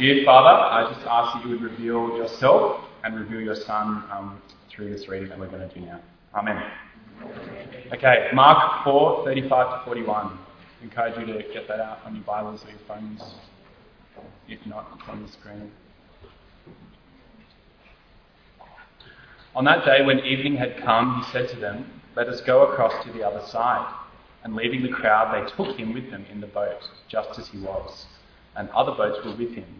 Dear Father, I just ask that you would reveal yourself and reveal your Son um, through this reading that we're going to do now. Amen. Okay, Mark 4 35 to 41. I encourage you to get that out on your Bibles or your phones. If not, it's on the screen. On that day, when evening had come, he said to them, Let us go across to the other side. And leaving the crowd, they took him with them in the boat, just as he was. And other boats were with him.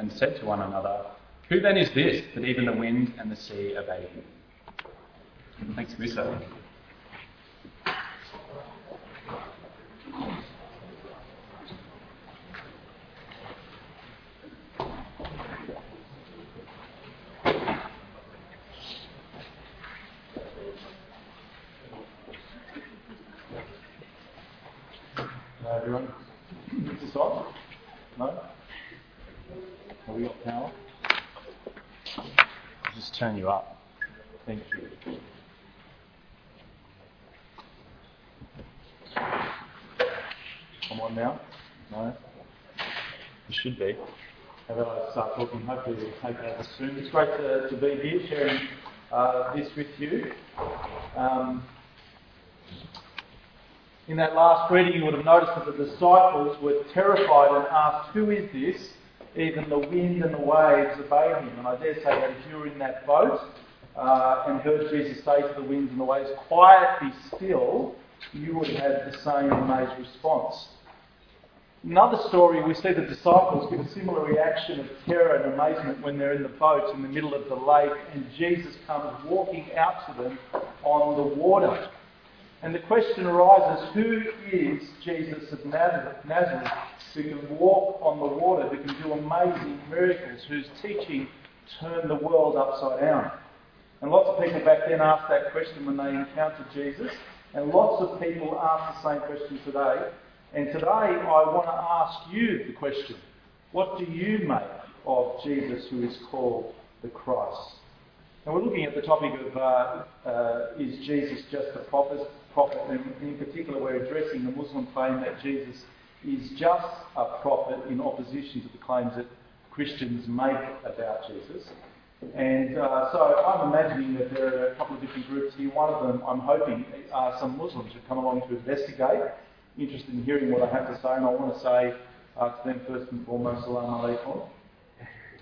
and said to one another, Who then is this that even the wind and the sea obey him? Thanks, Musa. everyone? Is this on? No? Have we got power? I'll just turn you up. Thank you. Come on now? No? You should be. I start talking? Hopefully we'll take soon. It's great to, to be here sharing uh, this with you. Um, in that last reading, you would have noticed that the disciples were terrified and asked, Who is this? Even the wind and the waves obey him. And I dare say that if you were in that boat uh, and heard Jesus say to the winds and the waves, Quiet, be still, you would have the same amazed response. Another story, we see the disciples give a similar reaction of terror and amazement when they're in the boat in the middle of the lake and Jesus comes walking out to them on the water. And the question arises who is Jesus of Nazareth who can walk on the water, who can do amazing miracles, whose teaching turned the world upside down? And lots of people back then asked that question when they encountered Jesus, and lots of people ask the same question today. And today I want to ask you the question what do you make of Jesus who is called the Christ? And we're looking at the topic of uh, uh, is Jesus just a prophet? Prophet, and in particular, we're addressing the Muslim claim that Jesus is just a prophet in opposition to the claims that Christians make about Jesus. And uh, so I'm imagining that there are a couple of different groups here. One of them, I'm hoping, are some Muslims who've come along to investigate, interested in hearing what I have to say, and I want to say uh, to them first and foremost, Salam alaikum.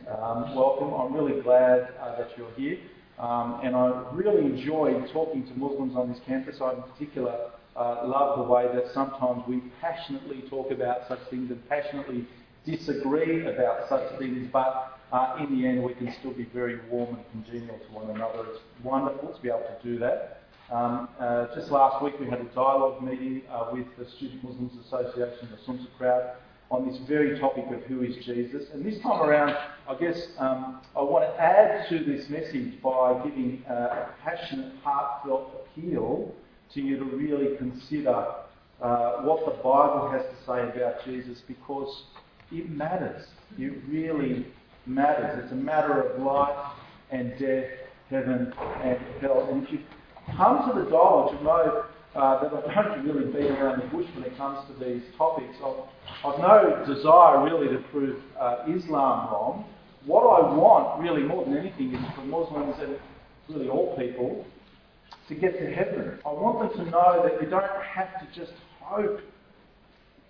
Um, welcome. I'm really glad uh, that you're here. Um, and I really enjoyed talking to Muslims on this campus. I, in particular, uh, love the way that sometimes we passionately talk about such things and passionately disagree about such things, but uh, in the end, we can still be very warm and congenial to one another. It's wonderful to be able to do that. Um, uh, just last week, we had a dialogue meeting uh, with the Student Muslims Association, the SUMSA crowd, on this very topic of who is Jesus. And this time around, I guess um, I want to add to this message by giving uh, a passionate, heartfelt appeal to you to really consider uh, what the Bible has to say about Jesus because it matters. It really matters. It's a matter of life and death, heaven and hell. And if you come to the dialogue, you know uh, that I don't really beat around the bush when it comes to these topics. I've, I've no desire really to prove uh, Islam wrong. What I want, really more than anything, is for Muslims and really all people to get to heaven. I want them to know that you don't have to just hope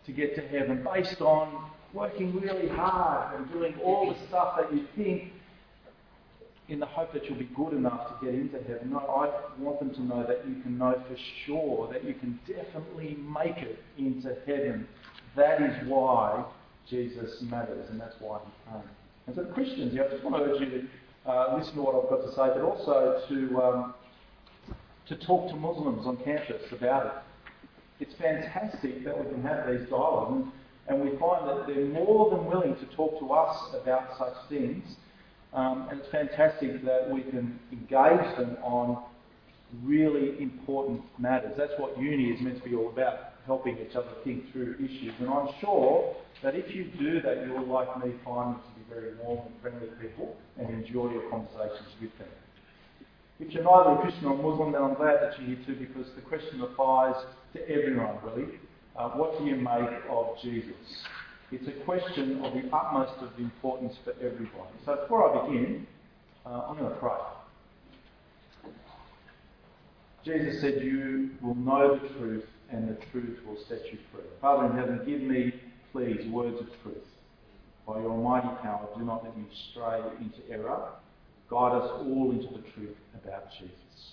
to get to heaven based on working really hard and doing all the stuff that you think in the hope that you'll be good enough to get into heaven. No, I want them to know that you can know for sure that you can definitely make it into heaven. That is why Jesus matters, and that's why he came. And so, Christians, yeah, I just want to urge you to uh, listen to what I've got to say, but also to um, to talk to Muslims on campus about it. It's fantastic that we can have these dialogues. And we find that they're more than willing to talk to us about such things. Um, and it's fantastic that we can engage them on really important matters. That's what uni is meant to be all about, helping each other think through issues. And I'm sure that if you do that, you'll, like me, find them to be very warm and friendly people and enjoy your conversations with them. If you're neither a Christian or Muslim, then I'm glad that you're here too because the question applies to everyone, really. Uh, what do you make of Jesus? It's a question of the utmost of importance for everybody. So before I begin, uh, I'm going to pray. Jesus said, You will know the truth, and the truth will set you free. Father in heaven, give me, please, words of truth. By your almighty power, do not let me stray into error. Guide us all into the truth about Jesus.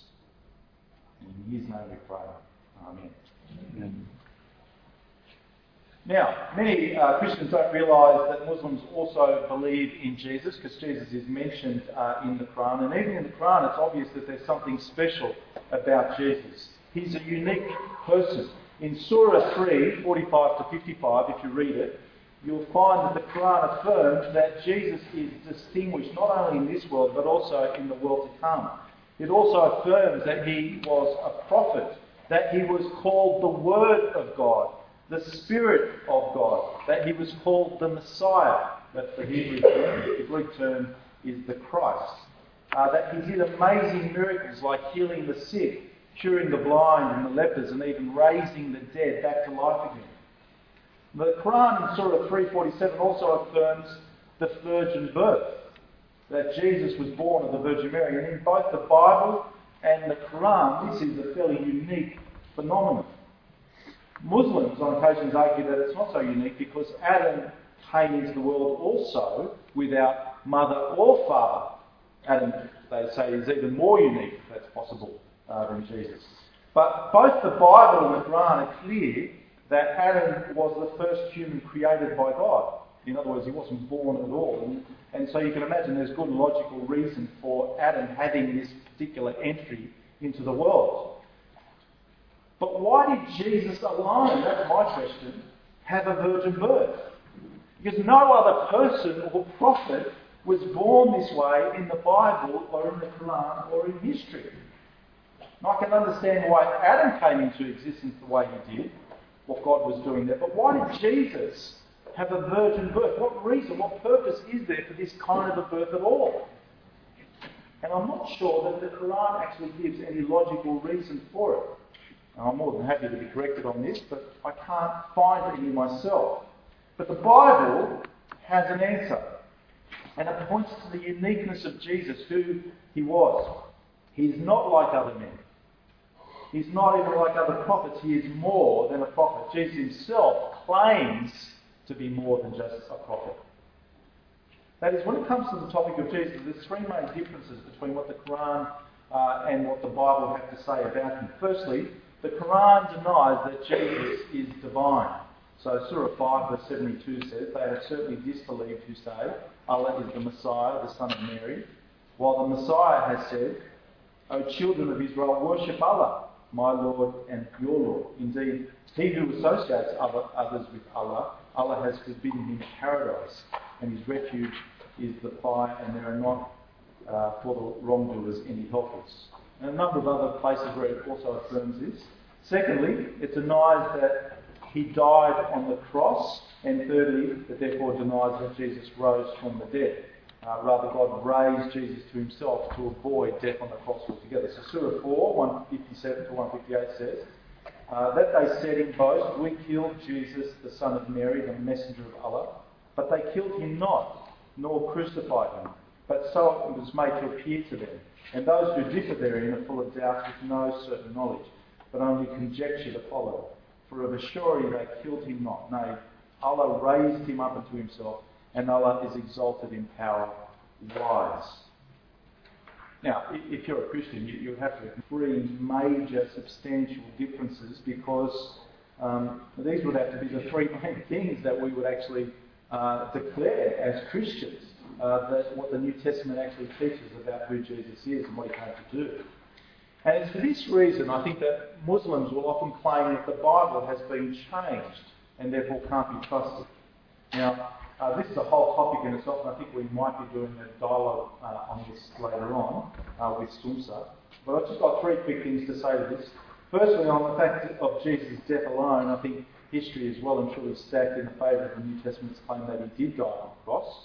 In his name we pray. Amen. Amen. Now, many uh, Christians don't realise that Muslims also believe in Jesus because Jesus is mentioned uh, in the Quran. And even in the Quran, it's obvious that there's something special about Jesus. He's a unique person. In Surah 3, 45 to 55, if you read it, you'll find that the Quran affirms that Jesus is distinguished not only in this world but also in the world to come. It also affirms that he was a prophet, that he was called the Word of God the Spirit of God, that he was called the Messiah. That's the Hebrew term. The Greek term is the Christ. Uh, that he did amazing miracles like healing the sick, curing the blind and the lepers, and even raising the dead back to life again. The Quran in Surah 347 also affirms the virgin birth, that Jesus was born of the Virgin Mary. And in both the Bible and the Quran, this is a fairly unique phenomenon. Muslims on occasions argue that it's not so unique because Adam came into the world also without mother or father. Adam, they say, is even more unique, if that's possible, uh, than Jesus. But both the Bible and the Quran are clear that Adam was the first human created by God. In other words, he wasn't born at all. And, and so you can imagine there's good logical reason for Adam having this particular entry into the world. But why did Jesus alone, that's my question, have a virgin birth? Because no other person or prophet was born this way in the Bible or in the Quran or in history. Now, I can understand why Adam came into existence the way he did, what God was doing there, but why did Jesus have a virgin birth? What reason, what purpose is there for this kind of a birth at all? And I'm not sure that the Quran actually gives any logical reason for it. I'm more than happy to be corrected on this, but I can't find it in myself. But the Bible has an answer, and it points to the uniqueness of Jesus, who he was. He's not like other men. He's not even like other prophets. He is more than a prophet. Jesus himself claims to be more than just a prophet. That is, when it comes to the topic of Jesus, there's three main differences between what the Quran uh, and what the Bible have to say about him. Firstly, the Quran denies that Jesus is divine. So Surah 5 verse 72 says, They have certainly disbelieved who say, Allah is the Messiah, the Son of Mary, while the Messiah has said, O children of Israel, worship Allah, my Lord and your Lord. Indeed, he who associates other, others with Allah, Allah has forbidden him paradise, and his refuge is the fire, and there are not uh, for the wrongdoers any helpers. And a number of other places where it also affirms this. Secondly, it denies that he died on the cross. And thirdly, it therefore denies that Jesus rose from the dead. Uh, rather, God raised Jesus to himself to avoid death on the cross altogether. So Surah 4, 157 to 158 says, uh, that they said in boast, We killed Jesus, the son of Mary, the messenger of Allah, but they killed him not, nor crucified him, but so it was made to appear to them. And those who differ therein are full of doubts with no certain knowledge but only conjecture to follow. For of a surety they killed him not. Nay, Allah raised him up unto himself, and Allah is exalted in power. Wise. Now, if you're a Christian, you, you have to three major substantial differences because um, these would have to be the three main things that we would actually uh, declare as Christians. Uh, that what the New Testament actually teaches about who Jesus is and what he came to do. And it's for this reason I think that Muslims will often claim that the Bible has been changed and therefore can't be trusted. Now, uh, this is a whole topic in itself, and I think we might be doing a dialogue uh, on this later on uh, with Sumsa. But I've just got three quick things to say to this. Firstly, on the fact of Jesus' death alone, I think history is well and truly stacked in favour of the New Testament's claim that he did die on the cross.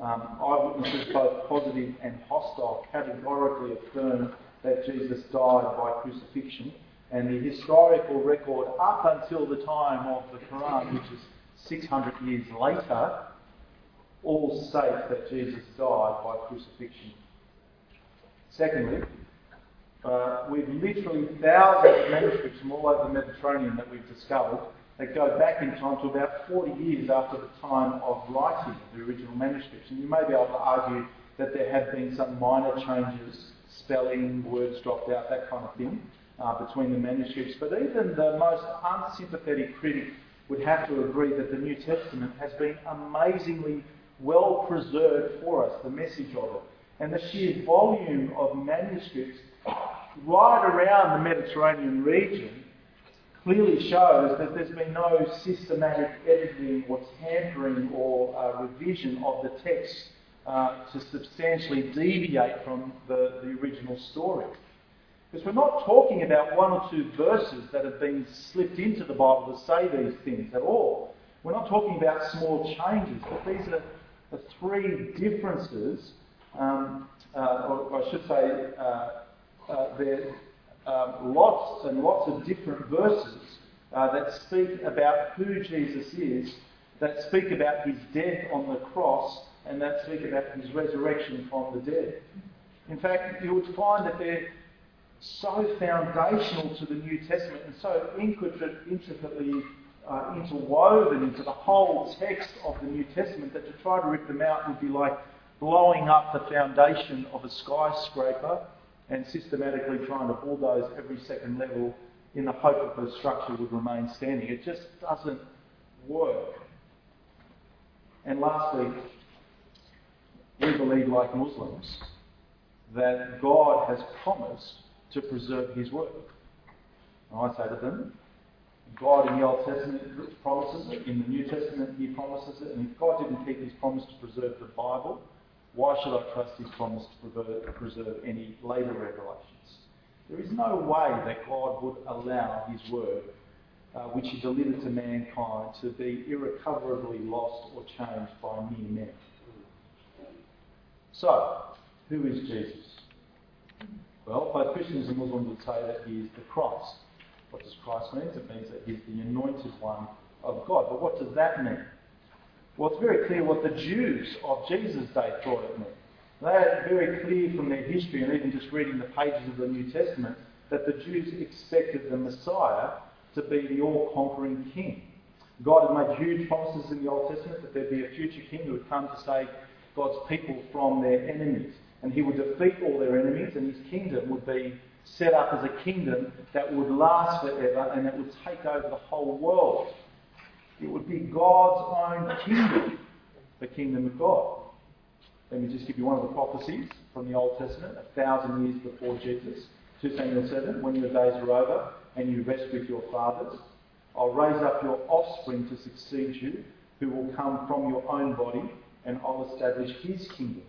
Um, eyewitnesses, both positive and hostile, categorically affirm that Jesus died by crucifixion, and the historical record up until the time of the Quran, which is 600 years later, all state that Jesus died by crucifixion. Secondly, uh, we've literally thousands of manuscripts from all over the Mediterranean that we've discovered that go back in time to about 40 years after the time of writing the original manuscripts. And you may be able to argue that there have been some minor changes, spelling, words dropped out, that kind of thing, uh, between the manuscripts. But even the most unsympathetic critic would have to agree that the New Testament has been amazingly well preserved for us, the message of it. And the sheer volume of manuscripts right around the Mediterranean region clearly shows that there's been no systematic editing or tampering or uh, revision of the text uh, to substantially deviate from the, the original story. Because we're not talking about one or two verses that have been slipped into the Bible to say these things at all. We're not talking about small changes, but these are the three differences, um, uh, or I should say, uh, uh, there um, lots and lots of different verses uh, that speak about who Jesus is, that speak about his death on the cross, and that speak about his resurrection from the dead. In fact, you would find that they're so foundational to the New Testament and so intricately uh, interwoven into the whole text of the New Testament that to try to rip them out would be like blowing up the foundation of a skyscraper and systematically trying to bulldoze every second level in the hope that the structure would remain standing. It just doesn't work. And lastly, we believe, like Muslims, that God has promised to preserve His word. And I say to them, God in the Old Testament promises it, in the New Testament He promises it, and if God didn't keep His promise to preserve the Bible, why should I trust his promise to preserve any later revelations? There is no way that God would allow his word, uh, which he delivered to mankind, to be irrecoverably lost or changed by mere men. So, who is Jesus? Well, both Christians and Muslims would say that he is the Christ. What does Christ mean? It means that he's the anointed one of God. But what does that mean? Well, it's very clear what the Jews of Jesus' day thought it meant. They are very clear from their history and even just reading the pages of the New Testament that the Jews expected the Messiah to be the all conquering king. God had made huge promises in the Old Testament that there'd be a future king who would come to save God's people from their enemies. And he would defeat all their enemies, and his kingdom would be set up as a kingdom that would last forever and that would take over the whole world. It would be God's own kingdom, the kingdom of God. Let me just give you one of the prophecies from the Old Testament, a thousand years before Jesus. 2 Samuel 7, when your days are over and you rest with your fathers, I'll raise up your offspring to succeed you, who will come from your own body, and I'll establish his kingdom.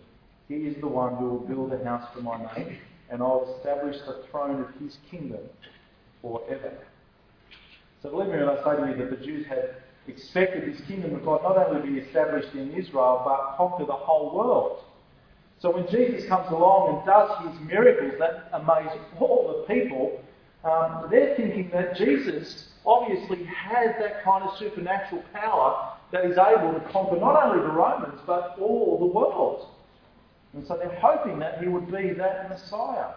He is the one who will build a house for my name, and I'll establish the throne of his kingdom forever. So believe me when I say to you that the Jews had expected this kingdom of God not only to be established in Israel, but conquer the whole world. So when Jesus comes along and does his miracles that amaze all the people, um, they're thinking that Jesus obviously has that kind of supernatural power that is able to conquer not only the Romans, but all the world. And so they're hoping that he would be that Messiah.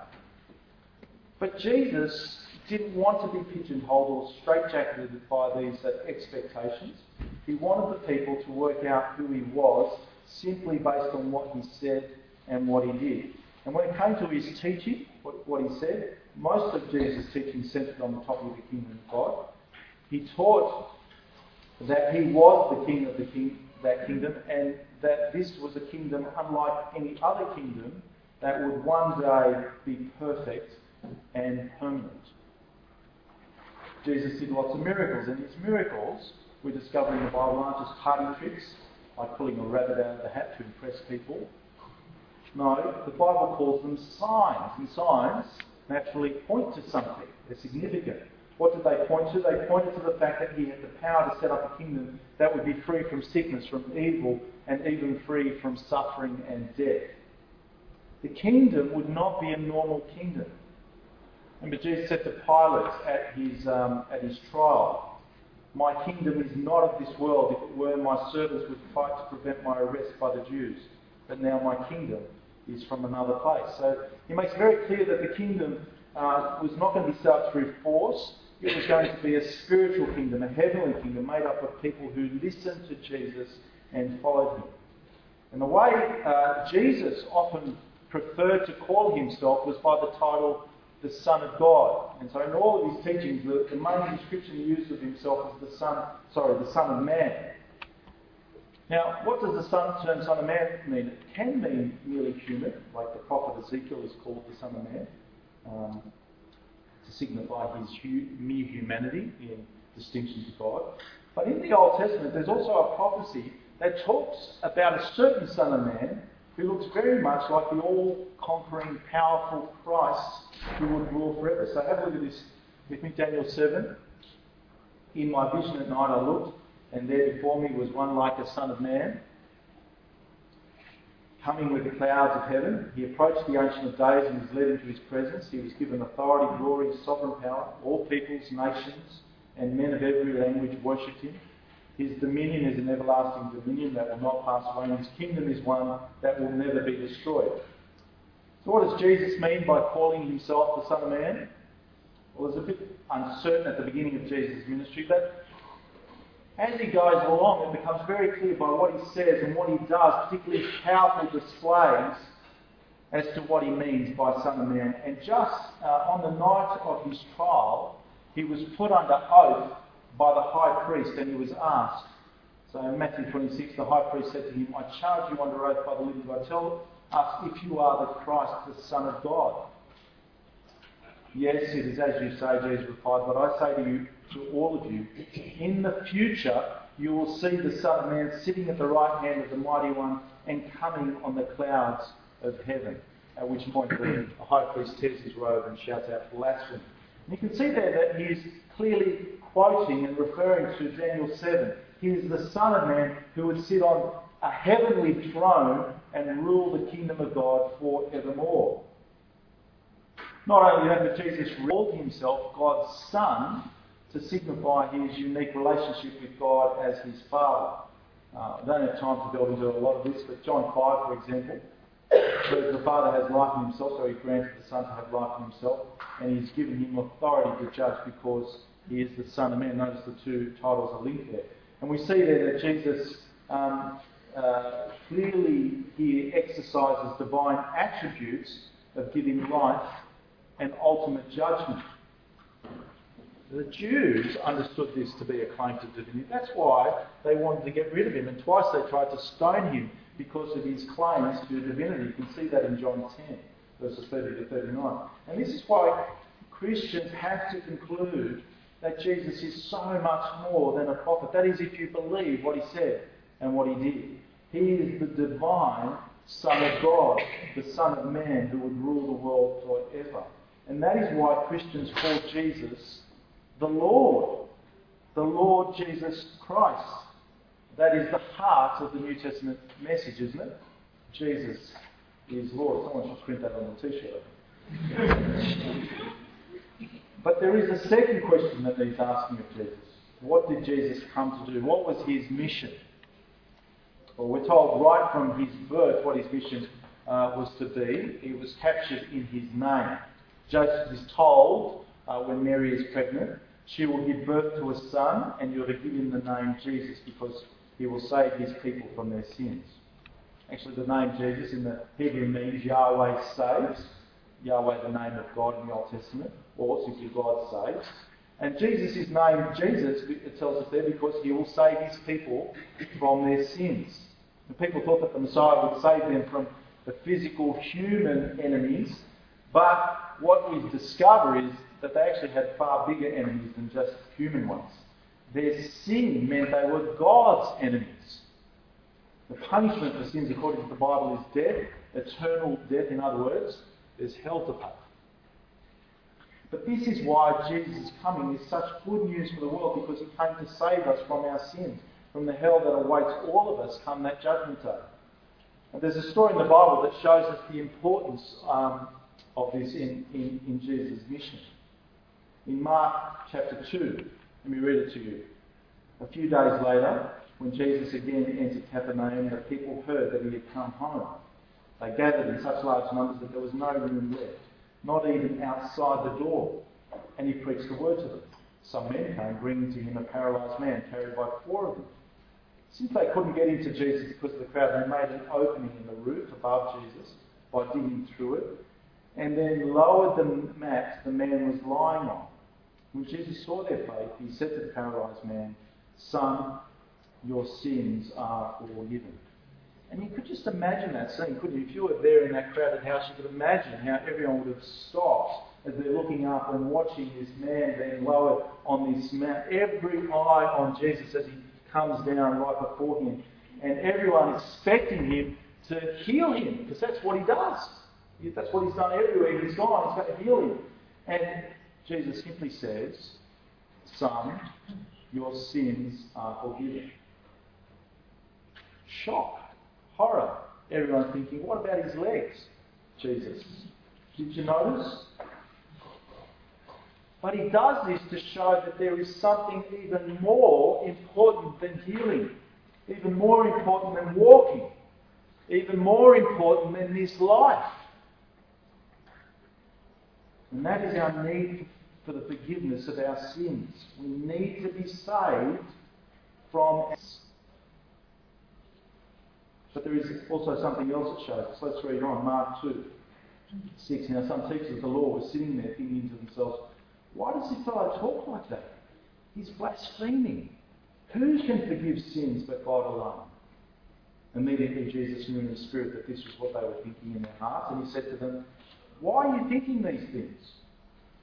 But Jesus didn't want to be pigeonholed or straitjacketed by these uh, expectations. He wanted the people to work out who he was simply based on what he said and what he did. And when it came to his teaching, what, what he said, most of Jesus' teaching centered on the topic of the kingdom of God. He taught that he was the king of the king, that kingdom and that this was a kingdom unlike any other kingdom that would one day be perfect and permanent. Jesus did lots of miracles, and his miracles we discover in the Bible aren't just party tricks, like pulling a rabbit out of the hat to impress people. No, the Bible calls them signs, and signs naturally point to something. They're significant. What did they point to? They pointed to the fact that he had the power to set up a kingdom that would be free from sickness, from evil, and even free from suffering and death. The kingdom would not be a normal kingdom. Remember, Jesus said to Pilate at his, um, at his trial, My kingdom is not of this world. If it were, my servants would fight to prevent my arrest by the Jews. But now my kingdom is from another place. So he makes very clear that the kingdom uh, was not going to be set up through force. It was going to be a spiritual kingdom, a heavenly kingdom made up of people who listened to Jesus and followed him. And the way uh, Jesus often preferred to call himself was by the title the Son of God. And so in all of his teachings, the, the main description he used of himself was the Son, sorry, the Son of Man. Now, what does the Son term Son of Man mean? It can mean merely human, like the prophet Ezekiel is called the Son of Man, um, signify his mere humanity in distinction to God. But in the Old Testament, there's also a prophecy that talks about a certain Son of Man who looks very much like the all conquering, powerful Christ who would rule forever. So have a look at this with me, Daniel 7. In my vision at night I looked, and there before me was one like a Son of Man, coming with the clouds of heaven. He approached the Ancient of Days and was led into his presence. He was given authority, glory, sovereign power. All peoples, nations, and men of every language worshipped him. His dominion is an everlasting dominion that will not pass away, and his kingdom is one that will never be destroyed. So, what does Jesus mean by calling himself the Son of Man? Well, it's a bit uncertain at the beginning of Jesus' ministry, but as he goes along, it becomes very clear by what he says and what he does, particularly powerful displays as to what he means by Son of Man. And just uh, on the night of his trial, he was put under oath by the high priest and he was asked. So in Matthew 26, the high priest said to him, I charge you under oath by the living God. Tell us if you are the Christ, the Son of God. Yes, it is as you say, Jesus replied, but I say to you, to all of you, in the future you will see the Son of Man sitting at the right hand of the Mighty One and coming on the clouds of heaven. At which point the high priest tears his robe and shouts out blasphemy. And you can see there that he is clearly quoting and referring to Daniel 7. He is the Son of Man who would sit on a heavenly throne and rule the kingdom of God forevermore. Not only that, but Jesus called himself God's Son to signify his unique relationship with God as his Father. Uh, I don't have time to delve into a lot of this, but John 5, for example, says the Father has life in himself, so he granted the Son to have life in himself, and he's given him authority to judge because he is the Son of Man. Notice the two titles are linked there. And we see there that Jesus um, uh, clearly here exercises divine attributes of giving life and ultimate judgment. The Jews understood this to be a claim to divinity. That's why they wanted to get rid of him, and twice they tried to stone him because of his claims to divinity. You can see that in John 10, verses 30 to 39. And this is why Christians have to conclude that Jesus is so much more than a prophet. That is, if you believe what he said and what he did. He is the divine Son of God, the Son of Man who would rule the world forever. And that is why Christians call Jesus the Lord, the Lord Jesus Christ. That is the heart of the New Testament message, isn't it? Jesus is Lord. Someone should print that on the t shirt. but there is a second question that he's asking of Jesus. What did Jesus come to do? What was his mission? Well, we're told right from his birth what his mission uh, was to be. It was captured in his name. Joseph is told uh, when Mary is pregnant, she will give birth to a son, and you're to give him the name Jesus because he will save his people from their sins. Actually, the name Jesus in the Hebrew means Yahweh saves. Yahweh, the name of God in the Old Testament, or simply God saves. And Jesus is named Jesus, it tells us there, because he will save his people from their sins. The people thought that the Messiah would save them from the physical human enemies, but what we discover is that they actually had far bigger enemies than just human ones. Their sin meant they were God's enemies. The punishment for sins, according to the Bible, is death, eternal death, in other words, there's hell to pay. But this is why Jesus' coming is such good news for the world, because he came to save us from our sins, from the hell that awaits all of us come that judgment day. And there's a story in the Bible that shows us the importance um, of this in, in, in Jesus' mission. In Mark chapter 2, let me read it to you. A few days later, when Jesus again entered Capernaum, the people heard that he had come home. They gathered in such large numbers that there was no room left, not even outside the door. And he preached the word to them. Some men came bringing to him a paralysed man carried by four of them. Since they couldn't get into Jesus because of the crowd, they made an opening in the roof above Jesus by digging through it, and then lowered the mat the man was lying on. When Jesus saw their faith, he said to the paralysed man, Son, your sins are forgiven. And you could just imagine that scene, couldn't you? If you were there in that crowded house, you could imagine how everyone would have stopped as they're looking up and watching this man being lowered on this mat. Every eye on Jesus as he comes down right before him. And everyone expecting him to heal him, because that's what he does. That's what he's done everywhere he's gone. He's going to heal him. And Jesus simply says, Son, your sins are forgiven. Shock, horror. Everyone thinking, what about his legs? Jesus. Did you notice? But he does this to show that there is something even more important than healing, even more important than walking, even more important than this life. And that is our need for the forgiveness of our sins. We need to be saved from. But there is also something else that shows us. Let's read on. Mark 2 6. Now, some teachers of the law were sitting there thinking to themselves, why does this fellow talk like that? He's blaspheming. Who can forgive sins but God alone? Immediately Jesus knew in his spirit that this was what they were thinking in their hearts, and he said to them, Why are you thinking these things?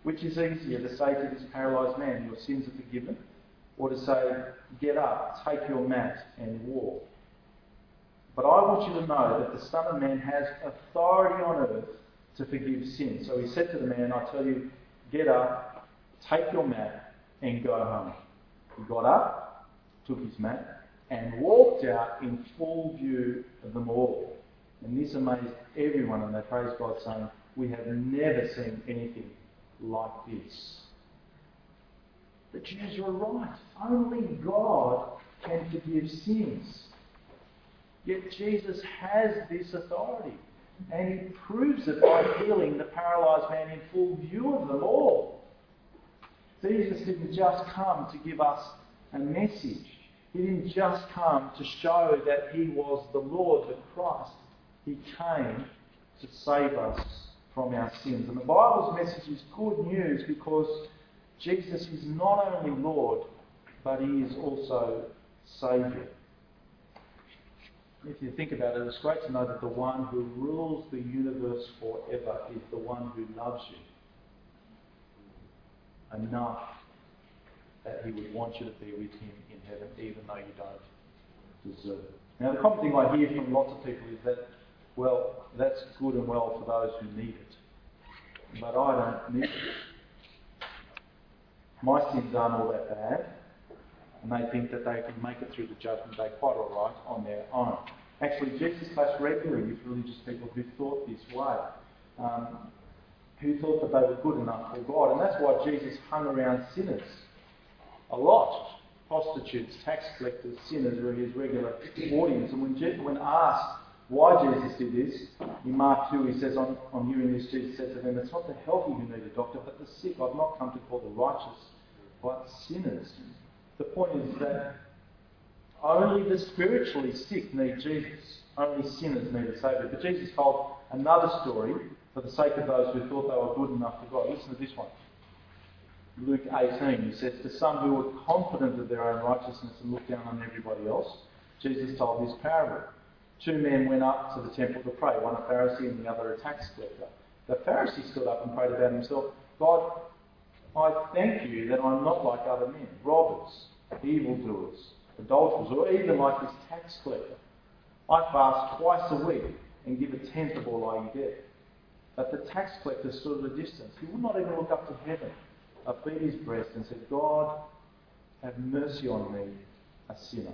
Which is easier to say to this paralysed man, Your sins are forgiven, or to say, Get up, take your mat, and walk? But I want you to know that the Son of Man has authority on earth to forgive sins. So he said to the man, I tell you, get up, take your mat and go home. He got up, took his mat, and walked out in full view of them all. And this amazed everyone, and they praised God, saying, We have never seen anything like this. The Jews were right. Only God can forgive sins. Yet Jesus has this authority. And he proves it by healing the paralysed man in full view of them all. Jesus didn't just come to give us a message. He didn't just come to show that he was the Lord, the Christ. He came to save us from our sins. And the Bible's message is good news because Jesus is not only Lord, but he is also Saviour. If you think about it, it's great to know that the one who rules the universe forever is the one who loves you enough that he would want you to be with him in heaven, even though you don't deserve it. Now, the common thing I hear from lots of people is that, well, that's good and well for those who need it, but I don't need it. My sins aren't all that bad, and they think that they can make it through the judgment day quite all right on their own. Actually, Jesus clashed regularly with religious people who thought this way. Um, who thought that they were good enough for God. And that's why Jesus hung around sinners a lot. Prostitutes, tax collectors, sinners were his regular audience. And when, when asked why Jesus did this, in Mark 2 he says, on, on hearing this, Jesus said to them, It's not the healthy who need a doctor, but the sick. I've not come to call the righteous, but sinners. The point is that only the spiritually sick need Jesus. Only sinners need a Saviour. But Jesus told another story for the sake of those who thought they were good enough to God. Listen to this one. Luke 18, he says, To some who were confident of their own righteousness and looked down on everybody else, Jesus told this parable. Two men went up to the temple to pray, one a Pharisee and the other a tax collector. The Pharisee stood up and prayed about himself, God, I thank you that I'm not like other men, robbers, evildoers, adulterers, or even like this tax collector. I fast twice a week and give a tenth of all I get. But the tax collector stood at a distance. He would not even look up to heaven, but beat his breast and said, God, have mercy on me, a sinner.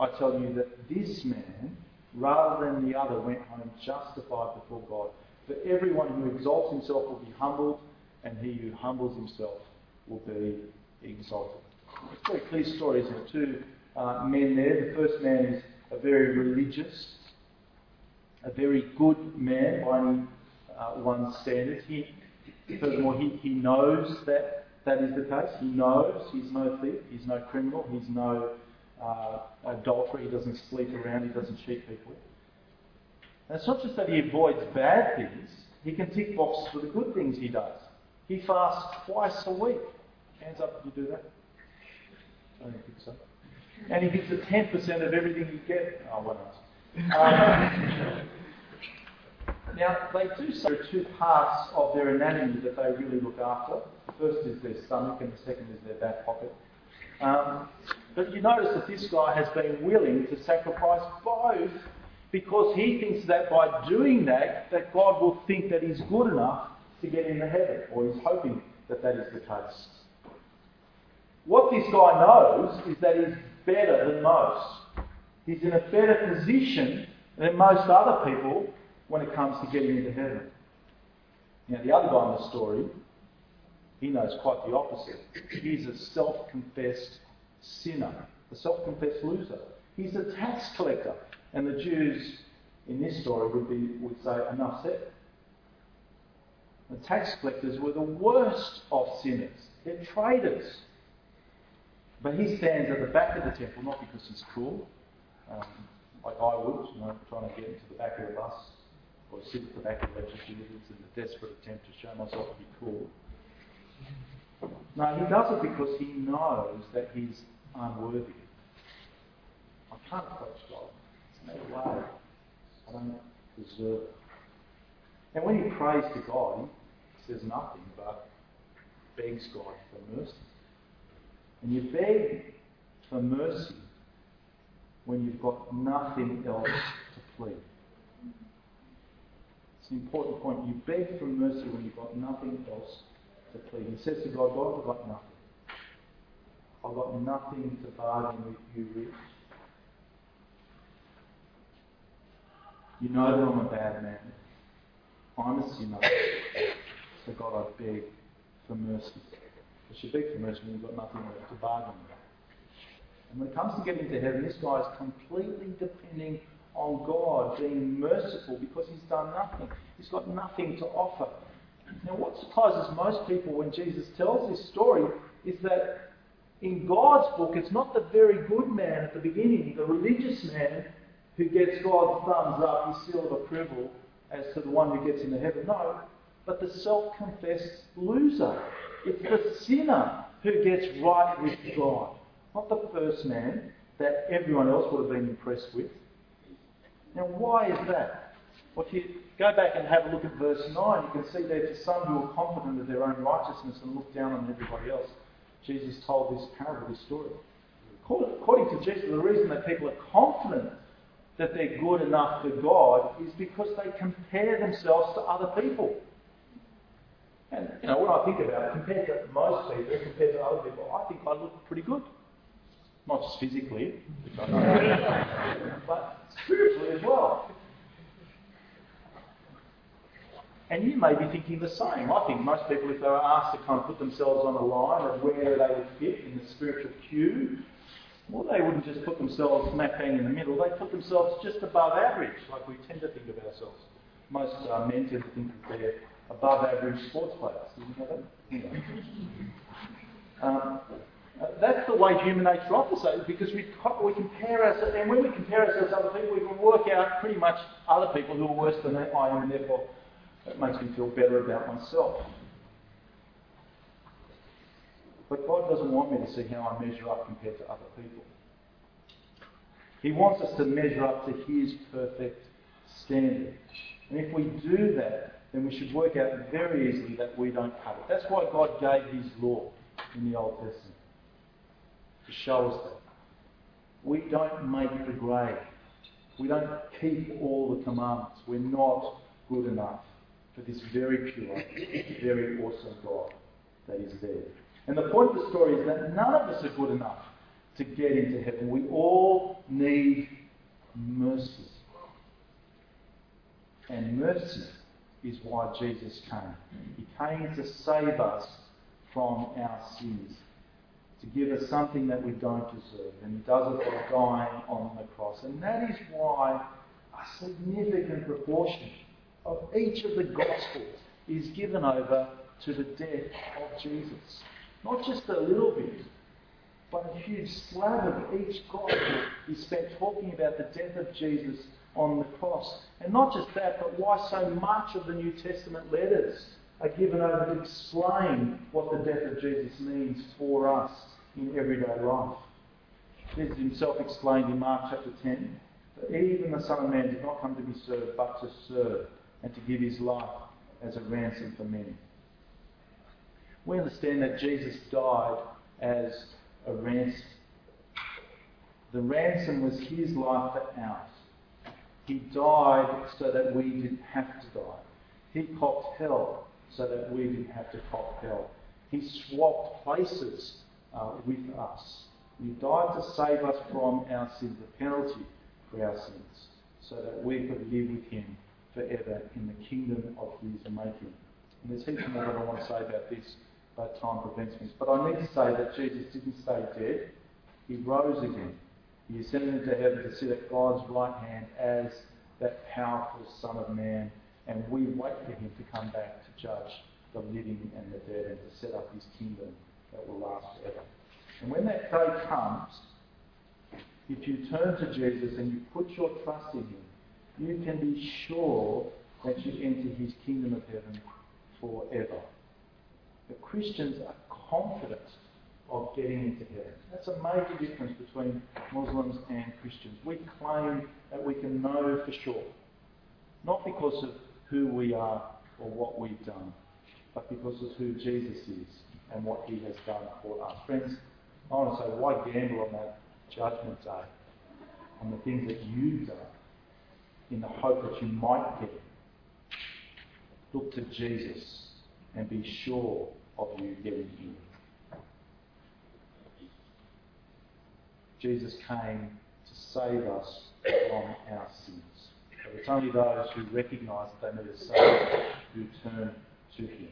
I tell you that this man, rather than the other, went home justified before God. For everyone who exalts himself will be humbled, and he who humbles himself will be exalted. It's very clear stories of two uh, men there. The first man is a very religious, a very good man by any uh, one standard. He, furthermore, he, he knows that that is the case. He knows he's no thief, he's no criminal, he's no uh, adulterer, he doesn't sleep around, he doesn't cheat people. And it's not just that he avoids bad things, he can tick boxes for the good things he does. He fasts twice a week. Hands up if you do that. I don't think so. And he gives a 10% of everything you get. Oh, what else? Um, now, they do so two parts of their anatomy that they really look after. The first is their stomach, and the second is their back pocket. Um, but you notice that this guy has been willing to sacrifice both because he thinks that by doing that, that God will think that he's good enough to get into heaven, or he's hoping that that is the case. What this guy knows is that he's better than most. He's in a better position than most other people when it comes to getting into heaven. Now, the other guy in the story, he knows quite the opposite. He's a self confessed sinner, a self confessed loser. He's a tax collector. And the Jews in this story would, be, would say, enough said. The tax collectors were the worst of sinners. They're traitors. But he stands at the back of the temple, not because he's cool, um, like I would, you know, trying to get into the back of the bus or sit at the back of the legislature in a desperate attempt to show myself to be cool. No, he does it because he knows that he's worthy. I can't approach God. No way. I don't deserve it. And when he prays to God, he says nothing but begs God for mercy. And you beg for mercy when you've got nothing else to plead. It's an important point. You beg for mercy when you've got nothing else to plead. He says to God, God, I've got nothing. I've got nothing to bargain with you with. You know that I'm a bad man. I'm a sinner. So God, I beg for mercy. Because you beg for mercy when you've got nothing to bargain with. And when it comes to getting to heaven, this guy is completely depending on God being merciful because he's done nothing. He's got nothing to offer. Now, what surprises most people when Jesus tells this story is that in God's book, it's not the very good man at the beginning, the religious man who gets God's thumbs up, his seal of approval as to the one who gets into heaven. No, but the self confessed loser. It's the sinner who gets right with God, not the first man that everyone else would have been impressed with. Now, why is that? Well, if you go back and have a look at verse 9, you can see there to some who are confident of their own righteousness and look down on everybody else, Jesus told this parable, this story. According to Jesus, the reason that people are confident that they're good enough for God is because they compare themselves to other people. And, you know, when I think about it, compared to most people, compared to other people, I think I look pretty good. Not just physically, which I know, but spiritually as well. And you may be thinking the same. I think most people, if they were asked to kind of put themselves on a line of where they would fit in the spiritual queue, well, they wouldn't just put themselves smack bang in the middle. They'd put themselves just above average, like we tend to think of ourselves. Most uh, men tend to think that they're above average sports players. Did you know that? Um, uh, that's the way human nature operates because we, we compare ourselves, and when we compare ourselves to other people, we can work out pretty much other people who are worse than I am, and therefore it makes me feel better about myself. But God doesn't want me to see how I measure up compared to other people. He wants us to measure up to His perfect standard. And if we do that, then we should work out very easily that we don't cut it. That's why God gave His law in the Old Testament. to show us that. We don't make the grade. We don't keep all the commandments. We're not good enough for this very pure, very awesome God that is there. And the point of the story is that none of us are good enough to get into heaven. We all need mercy. And mercy is why Jesus came. He came to save us from our sins, to give us something that we don't deserve. And He does it by dying on the cross. And that is why a significant proportion of each of the Gospels is given over to the death of Jesus. Not just a little bit, but a huge slab of each Gospel is spent talking about the death of Jesus on the cross. And not just that, but why so much of the New Testament letters are given over to explain what the death of Jesus means for us in everyday life. Jesus himself explained in Mark chapter 10 that even the Son of Man did not come to be served, but to serve and to give his life as a ransom for many. We understand that Jesus died as a ransom. The ransom was his life for ours. He died so that we didn't have to die. He copped hell so that we didn't have to cop hell. He swapped places uh, with us. He died to save us from our sins, the penalty for our sins, so that we could live with him forever in the kingdom of his making. And there's heaps more that I want to say about this, but time prevents me. But I need to say that Jesus didn't stay dead. He rose again. He ascended into heaven to sit at God's right hand as that powerful Son of Man. And we wait for him to come back to judge the living and the dead and to set up his kingdom that will last forever. And when that day comes, if you turn to Jesus and you put your trust in him, you can be sure that you enter his kingdom of heaven forever. The Christians are confident of getting into heaven. That's a major difference between Muslims and Christians. We claim that we can know for sure, not because of who we are or what we've done, but because of who Jesus is and what he has done for us. Friends, I want to say, why gamble on that judgment day on the things that you've done in the hope that you might get it? Look to Jesus and be sure of you getting in. Jesus came to save us from our sins. But it's only those who recognise that they need a Saviour who turn to Him.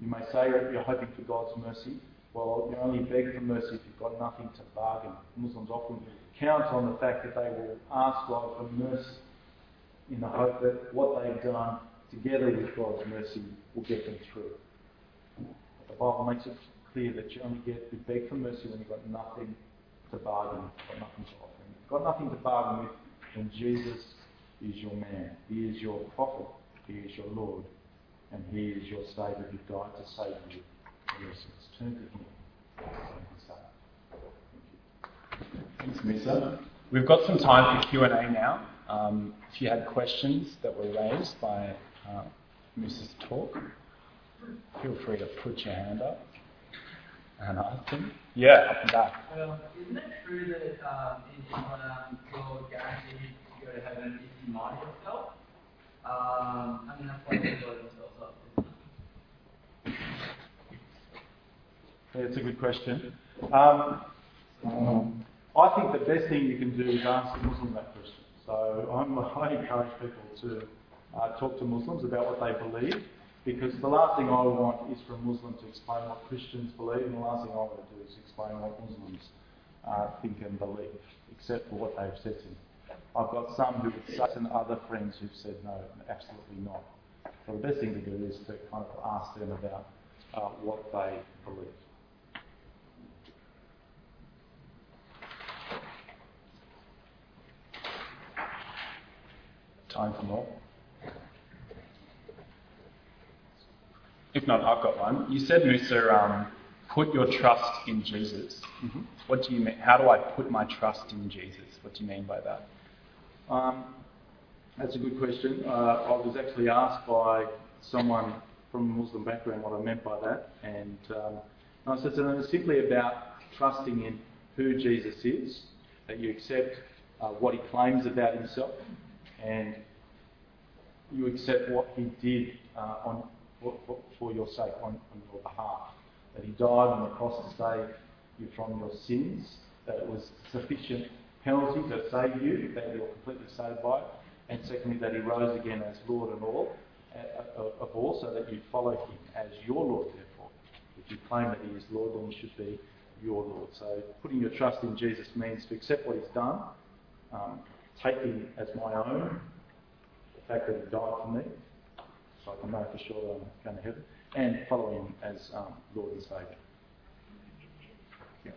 You may say that you're hoping for God's mercy. Well, you only beg for mercy if you've got nothing to bargain. Muslims often count on the fact that they will ask God for mercy in the hope that what they've done together with God's mercy will get them through. But the Bible makes it clear that you only get to beg for mercy when you've got nothing to bargain, got nothing to offer. You've got nothing to bargain with, then Jesus is your man. He is your prophet. He is your Lord. And He is your Saviour who died to save you from your sins. Turn to Him. Thanks, Musa. We've got some time for Q&A now. Um, if you had questions that were raised by uh, Musa's Talk, feel free to put your hand up and ask them. Yeah, up and back. Um, isn't it true that um, in Islam you're guaranteed to go to heaven if you lie to yourself? Um, I mean, that's why they blow themselves up. isn't it? Yeah, it's a good question. Um, I think the best thing you can do is ask a Muslim that question. So I'm, I encourage people to uh, talk to Muslims about what they believe, because the last thing I want is for a Muslim to explain what Christians believe, and the last thing I want to do is explain what Muslims uh, think and believe, except for what they've said to me. I've got some who would say, and other friends who've said no, absolutely not. So the best thing to do is to kind of ask them about uh, what they believe. Time for more. If not, I've got one. You said, Musa, um, put your trust in Jesus. Mm-hmm. What do you mean? How do I put my trust in Jesus? What do you mean by that? Um, that's a good question. Uh, I was actually asked by someone from a Muslim background what I meant by that, and um, I said them, it's simply about trusting in who Jesus is, that you accept uh, what he claims about himself, and you accept what he did uh, on, for, for, for, your sake, on, on your behalf. That he died on the cross to save you from your sins, that it was sufficient penalty to save you, that you're completely saved by it, and secondly, that he rose again as Lord and all, uh, of all, so that you follow him as your Lord, therefore. If you claim that he is Lord, then he should be your Lord. So putting your trust in Jesus means to accept what he's done, um, take him as my own, that he died for me, so I can know for sure that I'm going to heaven, and follow him as um, Lord and Saviour. Yeah.